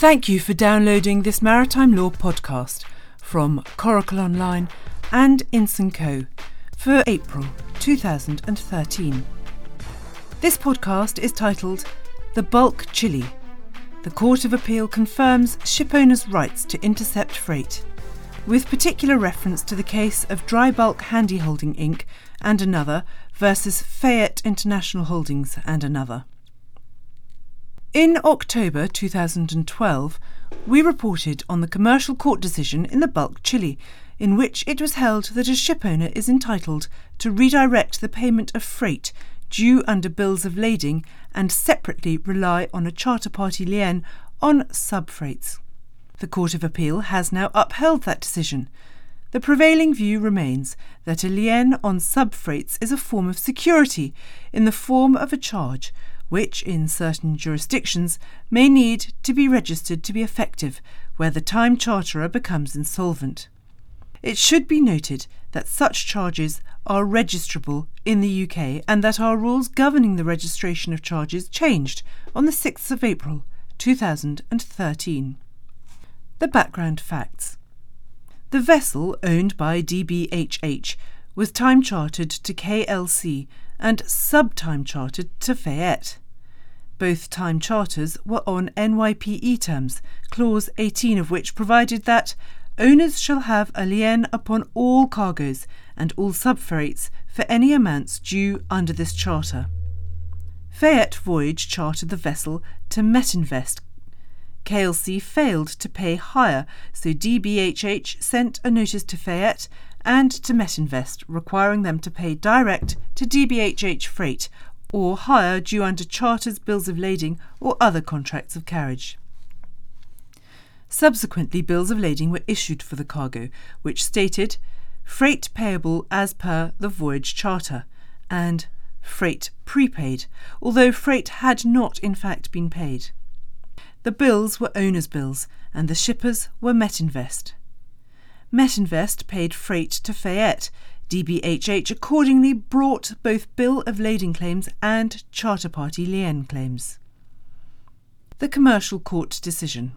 Thank you for downloading this Maritime Law podcast from Coracle Online and Ince & Co. for April 2013. This podcast is titled The Bulk Chile. The Court of Appeal confirms shipowners' rights to intercept freight, with particular reference to the case of Dry Bulk Handy Holding Inc. and another versus Fayette International Holdings and another. In October 2012, we reported on the commercial court decision in the bulk Chile, in which it was held that a shipowner is entitled to redirect the payment of freight due under bills of lading and separately rely on a charter party lien on subfreights. The Court of Appeal has now upheld that decision. The prevailing view remains that a lien on subfreights is a form of security in the form of a charge which in certain jurisdictions may need to be registered to be effective where the time charterer becomes insolvent. It should be noted that such charges are registrable in the UK and that our rules governing the registration of charges changed on the 6th of April 2013. The background facts. The vessel owned by DBHH was time chartered to KLC and sub time chartered to Fayette. Both time charters were on NYPE terms, clause 18 of which provided that owners shall have a lien upon all cargoes and all subfreights for any amounts due under this charter. Fayette Voyage chartered the vessel to Metinvest. KLC failed to pay higher, so DBHH sent a notice to Fayette and to Metinvest requiring them to pay direct to DBHH freight or hire due under charters, bills of lading, or other contracts of carriage. Subsequently, bills of lading were issued for the cargo, which stated freight payable as per the voyage charter and freight prepaid, although freight had not in fact been paid. The bills were owners' bills, and the shippers were Metinvest. Metinvest paid freight to Fayette, DBHH accordingly brought both Bill of Lading claims and Charter Party lien claims. The Commercial Court Decision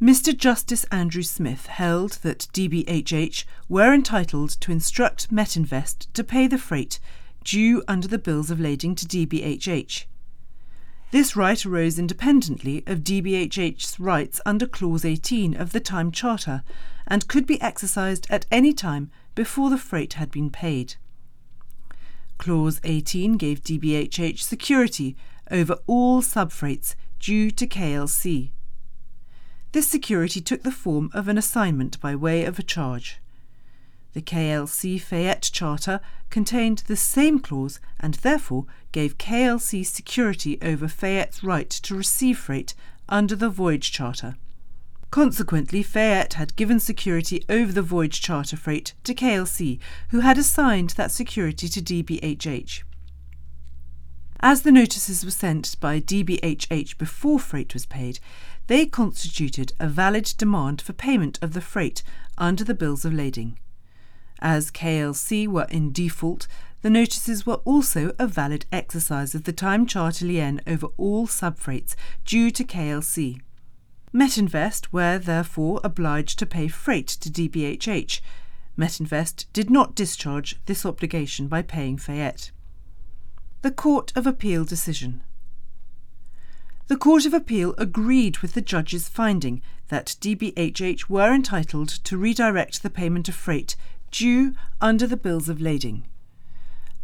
Mr. Justice Andrew Smith held that DBHH were entitled to instruct Metinvest to pay the freight due under the bills of lading to DBHH. This right arose independently of DBHH's rights under Clause 18 of the Time Charter and could be exercised at any time before the freight had been paid. Clause 18 gave DBHH security over all subfreights due to KLC. This security took the form of an assignment by way of a charge. The KLC Fayette Charter contained the same clause and therefore gave KLC security over Fayette's right to receive freight under the Voyage Charter. Consequently, Fayette had given security over the voyage charter freight to KLC, who had assigned that security to DBHH. As the notices were sent by DBHH before freight was paid, they constituted a valid demand for payment of the freight under the bills of lading. As KLC were in default, the notices were also a valid exercise of the time charter lien over all subfreights due to KLC. Metinvest were therefore obliged to pay freight to DBHH. Metinvest did not discharge this obligation by paying Fayette. The Court of Appeal decision. The Court of Appeal agreed with the judge's finding that DBHH were entitled to redirect the payment of freight due under the bills of lading.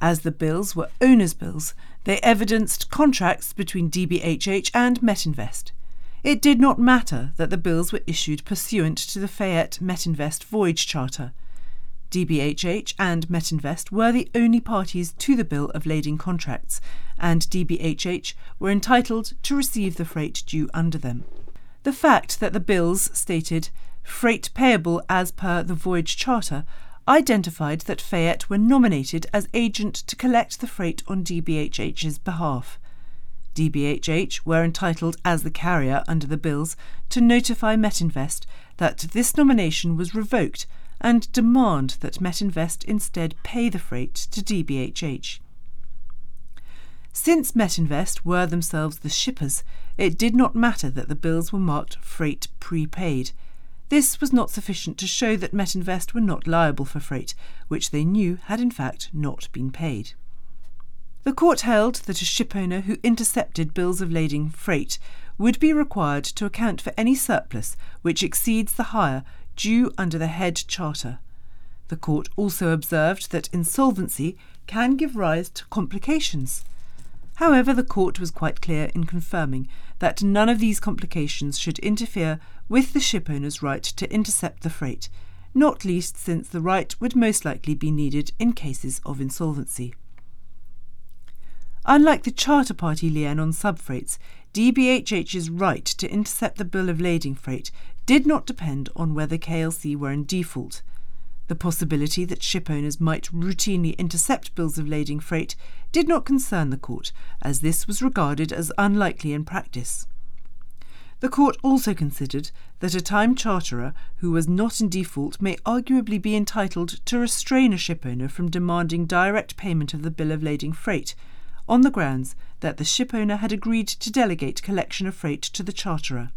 As the bills were owners' bills, they evidenced contracts between DBHH and Metinvest. It did not matter that the bills were issued pursuant to the Fayette Metinvest Voyage Charter. DBHH and Metinvest were the only parties to the bill of lading contracts, and DBHH were entitled to receive the freight due under them. The fact that the bills stated freight payable as per the voyage charter identified that Fayette were nominated as agent to collect the freight on DBHH's behalf. DBHH were entitled as the carrier under the bills to notify Metinvest that this nomination was revoked and demand that Metinvest instead pay the freight to DBHH. Since Metinvest were themselves the shippers, it did not matter that the bills were marked freight prepaid. This was not sufficient to show that Metinvest were not liable for freight, which they knew had in fact not been paid. The court held that a shipowner who intercepted bills of lading freight would be required to account for any surplus which exceeds the hire due under the head charter. The court also observed that insolvency can give rise to complications. However, the court was quite clear in confirming that none of these complications should interfere with the shipowner's right to intercept the freight, not least since the right would most likely be needed in cases of insolvency. Unlike the charter party lien on subfreights, DBHH's right to intercept the bill of lading freight did not depend on whether KLC were in default. The possibility that shipowners might routinely intercept bills of lading freight did not concern the court, as this was regarded as unlikely in practice. The court also considered that a time charterer who was not in default may arguably be entitled to restrain a shipowner from demanding direct payment of the bill of lading freight, on the grounds that the shipowner had agreed to delegate collection of freight to the charterer.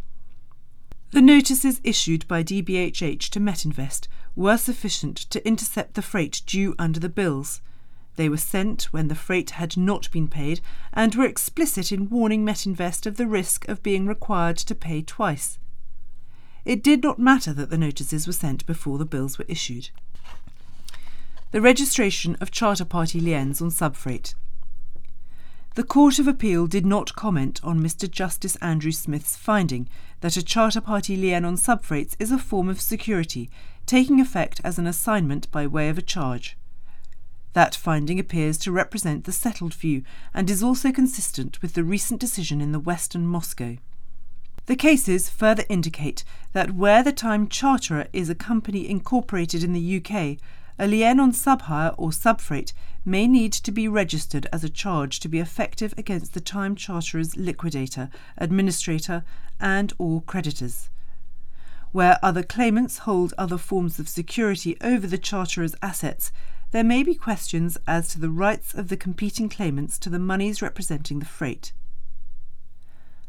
The notices issued by DBHH to Metinvest were sufficient to intercept the freight due under the bills. They were sent when the freight had not been paid and were explicit in warning Metinvest of the risk of being required to pay twice. It did not matter that the notices were sent before the bills were issued. The registration of charter party liens on subfreight. The Court of Appeal did not comment on Mr. Justice Andrew Smith's finding that a charter party lien on subfreights is a form of security, taking effect as an assignment by way of a charge. That finding appears to represent the settled view and is also consistent with the recent decision in the Western Moscow. The cases further indicate that where the time charterer is a company incorporated in the UK, a lien on subhire or subfreight may need to be registered as a charge to be effective against the time charterer's liquidator, administrator, and or creditors. Where other claimants hold other forms of security over the charterer's assets, there may be questions as to the rights of the competing claimants to the monies representing the freight.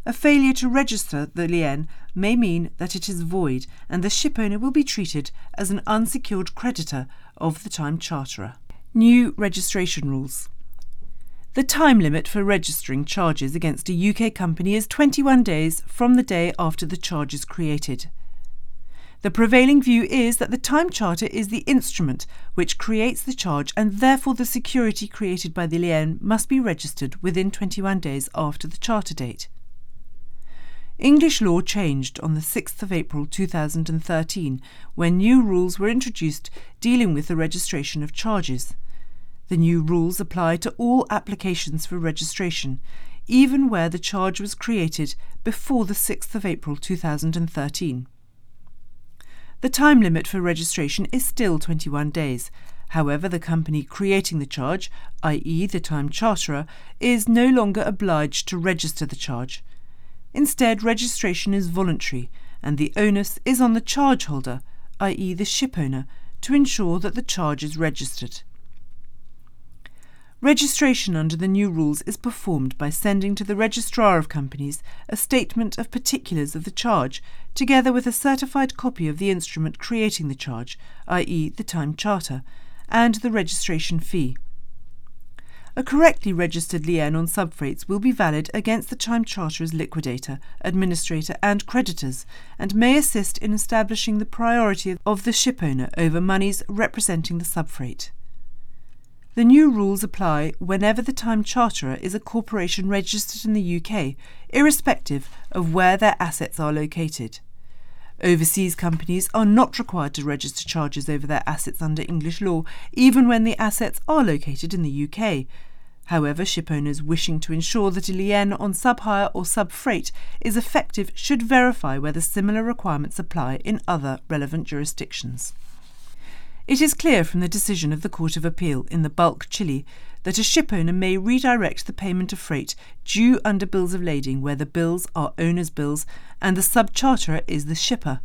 A failure to register the lien may mean that it is void and the shipowner will be treated as an unsecured creditor of the time charterer. New registration rules. The time limit for registering charges against a UK company is 21 days from the day after the charge is created. The prevailing view is that the time charter is the instrument which creates the charge and therefore the security created by the lien must be registered within 21 days after the charter date. English law changed on the 6th of April 2013 when new rules were introduced dealing with the registration of charges. The new rules apply to all applications for registration, even where the charge was created before the 6th of April 2013. The time limit for registration is still 21 days. However, the company creating the charge, i.e., the time charterer, is no longer obliged to register the charge. Instead, registration is voluntary, and the onus is on the charge holder, i.e., the shipowner, to ensure that the charge is registered. Registration under the new rules is performed by sending to the Registrar of Companies a statement of particulars of the charge, together with a certified copy of the instrument creating the charge, i.e., the time charter, and the registration fee. A correctly registered lien on subfreights will be valid against the time charterer's liquidator, administrator, and creditors, and may assist in establishing the priority of the shipowner over monies representing the subfreight. The new rules apply whenever the time charterer is a corporation registered in the UK, irrespective of where their assets are located. Overseas companies are not required to register charges over their assets under English law, even when the assets are located in the UK. However, shipowners wishing to ensure that a lien on subhire or subfreight is effective should verify whether similar requirements apply in other relevant jurisdictions. It is clear from the decision of the Court of Appeal in the bulk Chile that a shipowner may redirect the payment of freight due under bills of lading where the bills are owner's bills and the subcharterer is the shipper.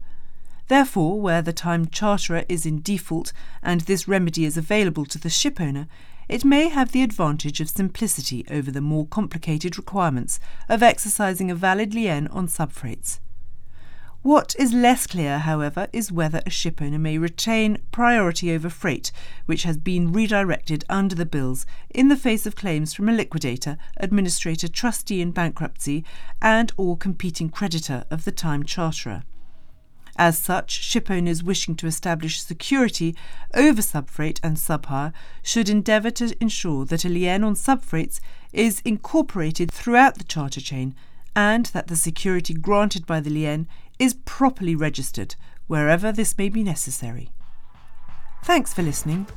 Therefore, where the time charterer is in default and this remedy is available to the shipowner, it may have the advantage of simplicity over the more complicated requirements of exercising a valid lien on subfreights. What is less clear, however, is whether a shipowner may retain priority over freight which has been redirected under the bills in the face of claims from a liquidator, administrator, trustee in bankruptcy, and or competing creditor of the time charterer. As such, shipowners wishing to establish security over subfreight and subhire should endeavour to ensure that a lien on subfreights is incorporated throughout the charter chain and that the security granted by the lien is properly registered wherever this may be necessary. Thanks for listening.